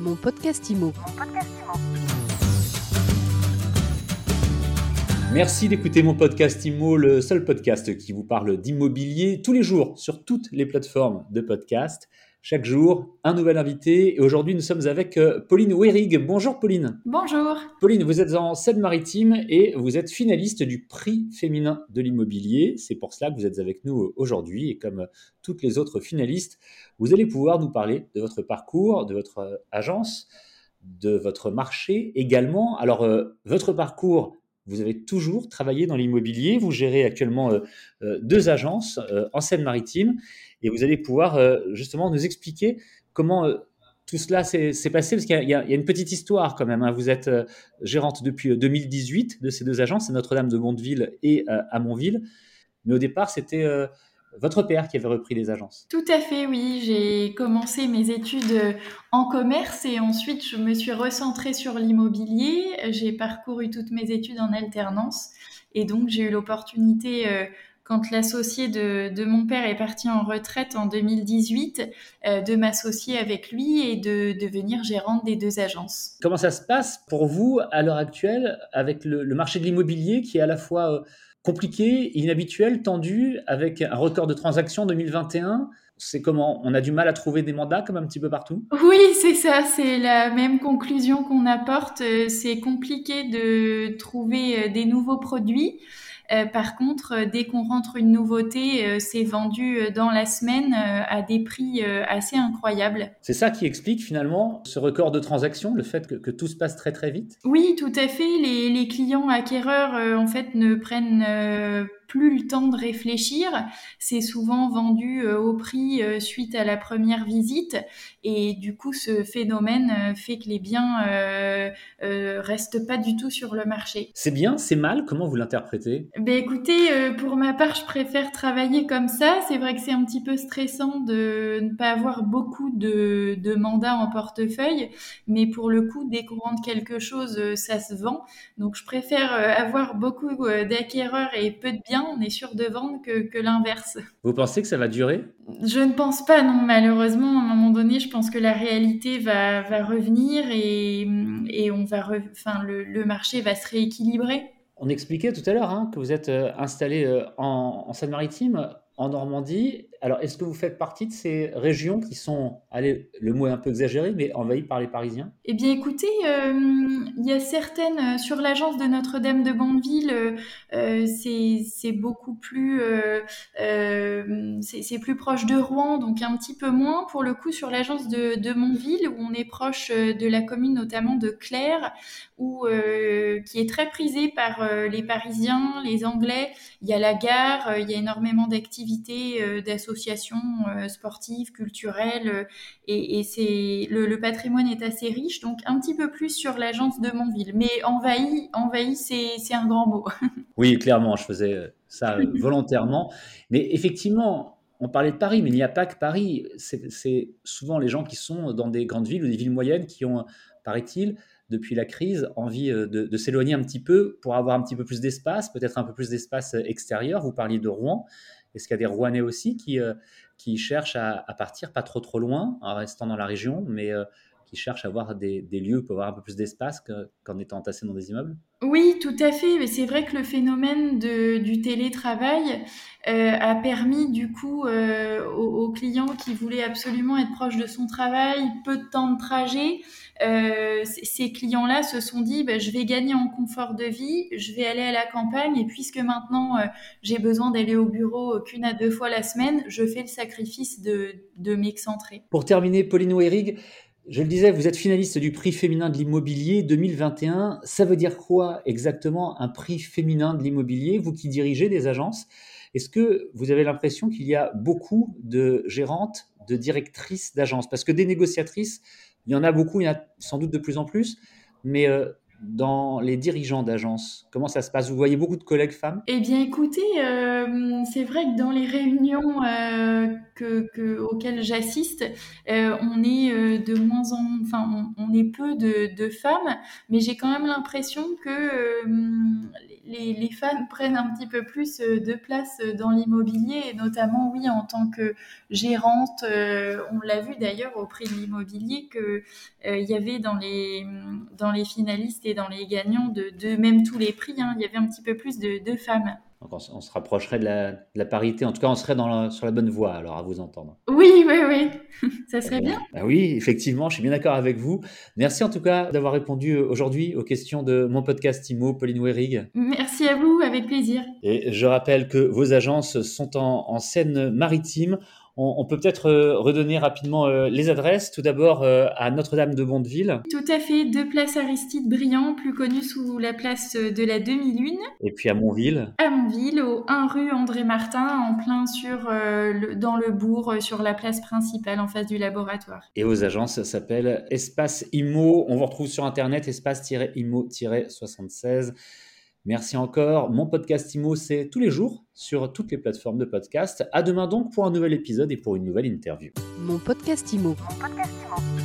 Mon podcast IMO. Merci d'écouter mon podcast IMO, le seul podcast qui vous parle d'immobilier tous les jours sur toutes les plateformes de podcast. Chaque jour, un nouvel invité. Et aujourd'hui, nous sommes avec euh, Pauline Werig. Bonjour Pauline. Bonjour. Pauline, vous êtes en Seine-Maritime et vous êtes finaliste du prix féminin de l'immobilier. C'est pour cela que vous êtes avec nous aujourd'hui. Et comme toutes les autres finalistes, vous allez pouvoir nous parler de votre parcours, de votre euh, agence, de votre marché également. Alors, euh, votre parcours, vous avez toujours travaillé dans l'immobilier. Vous gérez actuellement deux agences en Seine-Maritime et vous allez pouvoir euh, justement nous expliquer comment euh, tout cela s'est passé, parce qu'il y, a une petite histoire quand même. Hein. Vous êtes euh, gérante depuis 2018 de ces deux agences, Notre-Dame de Mondeville et Amonville. Mais au départ, c'était votre père qui avait repris les agences. Tout à fait, oui. J'ai commencé mes études en commerce et ensuite je me suis recentrée sur l'immobilier. J'ai parcouru toutes mes études en alternance et donc j'ai eu l'opportunité quand l'associé de, mon père est parti en retraite en 2018, euh, de m'associer avec lui et de devenir gérante des deux agences. Comment ça se passe pour vous à l'heure actuelle avec le, marché de l'immobilier qui est à la fois euh, compliqué, inhabituel, tendu, avec un record de transactions 2021 c'est comment? On a du mal à trouver des mandats comme un petit peu partout? Oui, c'est ça, c'est la même conclusion qu'on apporte. Euh, c'est compliqué de trouver des nouveaux produits. Euh, par contre, euh, dès qu'on rentre une nouveauté, euh, c'est vendu dans la semaine à des prix assez incroyables. C'est ça qui explique finalement ce record de transactions, le fait que, tout se passe très très vite? Oui, tout à fait. Les, les clients acquéreurs, en fait, ne prennent plus le temps de réfléchir. C'est souvent vendu euh, au prix euh, suite à la première visite et du coup ce phénomène euh, fait que les biens euh, restent pas du tout sur le marché. C'est bien, c'est mal, comment vous l'interprétez? Ben écoutez, pour ma part, je préfère travailler comme ça. C'est vrai que c'est un petit peu stressant de ne pas avoir beaucoup de, de mandats en portefeuille, mais pour le coup, dès qu'on rentre quelque chose, ça se vend. Donc je préfère avoir beaucoup d'acquéreurs et peu de biens on est sûr de vendre que, l'inverse. Vous pensez que ça va durer? Je ne pense pas, non, malheureusement. À un moment donné, je pense que la réalité va, revenir et, on va enfin, le, marché va se rééquilibrer. On expliquait tout à l'heure hein, que vous êtes euh, installé euh, en, en Seine-Maritime en Normandie. Alors, est-ce que vous faites partie de ces régions qui sont, allez, le mot est un peu exagéré, mais envahies par les Parisiens? Eh bien, écoutez, euh, il y a certaines, euh, sur l'agence de Notre-Dame de Bonneville, euh, c'est beaucoup plus, c'est plus proche de Rouen, donc un petit peu moins. Pour le coup, sur l'agence de, de Montville, où on est proche de la commune notamment de Claire, où, qui est très prisée par les Parisiens, les Anglais. Il y a la gare, il y a énormément d'activités d'associations euh, sportives, culturelles, euh, et, c'est le, patrimoine est assez riche, donc un petit peu plus sur l'agence de Montville. Mais envahi, envahi c'est un grand mot. oui, clairement, je faisais ça volontairement. Mais effectivement, on parlait de Paris, mais il n'y a pas que Paris. C'est souvent les gens qui sont dans des grandes villes ou des villes moyennes qui ont, paraît-il, depuis la crise, envie de, de s'éloigner un petit peu pour avoir un petit peu plus d'espace, peut-être un peu plus d'espace extérieur. Vous parliez de Rouen. Est-ce qu'il y a des Rouennais aussi qui, euh, qui cherchent à, partir pas trop trop loin en restant dans la région, mais euh, qui cherchent à avoir des, lieux pour avoir un peu plus d'espace qu'en étant entassés dans des immeubles Oui, tout à fait. Mais c'est vrai que le phénomène de, du télétravail euh, a permis du coup aux, clients qui voulaient absolument être proches de son travail, peu de temps de trajet, euh, ces clients-là se sont dit, bah, je vais gagner en confort de vie, je vais aller à la campagne, et puisque maintenant euh, j'ai besoin d'aller au bureau qu'une à deux fois la semaine, je fais le sacrifice de, de m'excentrer. Pour terminer, Pauline Ouerig, je le disais, vous êtes finaliste du prix féminin de l'immobilier 2021. Ça veut dire quoi exactement un prix féminin de l'immobilier Vous qui dirigez des agences, est-ce que vous avez l'impression qu'il y a beaucoup de gérantes, de directrices d'agences? Parce que des négociatrices, il y en a beaucoup, il y en a sans doute de plus en plus, mais euh, dans les dirigeants d'agences Comment ça se passe? Vous voyez beaucoup de collègues femmes? Eh bien, écoutez, euh, c'est vrai que dans les réunions euh, que, auxquelles j'assiste, on est de moins en, enfin, on, est peu de, femmes, mais j'ai quand même l'impression que les, femmes prennent un petit peu plus de place dans l'immobilier, et notamment, oui, en tant que gérante. on l'a vu d'ailleurs au prix de l'immobilier que il y avait dans les dans les finalistes dans les gagnants de, de même tous les prix, hein, il y avait un petit peu plus de, de femmes on, se rapprocherait de la, parité. En tout cas, on serait sur la bonne voie, alors, à vous entendre. Oui, oui, oui. Ça serait bien. Ah oui, effectivement, je suis bien d'accord avec vous. Merci en tout cas d'avoir répondu aujourd'hui aux questions de mon podcast IMO, Pauline Werig. Merci à vous, avec plaisir. Et je rappelle que vos agences sont en, en Seine-Maritime. On, peut peut-être euh, redonner rapidement euh, les adresses. Tout d'abord euh, à Notre-Dame de Bondeville. Tout à fait, deux places Aristide Briand, plus connue sous la place de la demi-lune. Et puis à Montville. À Montville, au 1 rue André Martin, en plein sur, dans le bourg, sur la place principale, en face du laboratoire. Et aux agences, ça s'appelle Espace Imo. On vous retrouve sur Internet, espace-imo-76. Merci encore. Mon podcast IMO, c'est tous les jours sur toutes les plateformes de podcast. À demain donc pour un nouvel épisode et pour une nouvelle interview. Mon podcast IMO. Mon podcast IMO.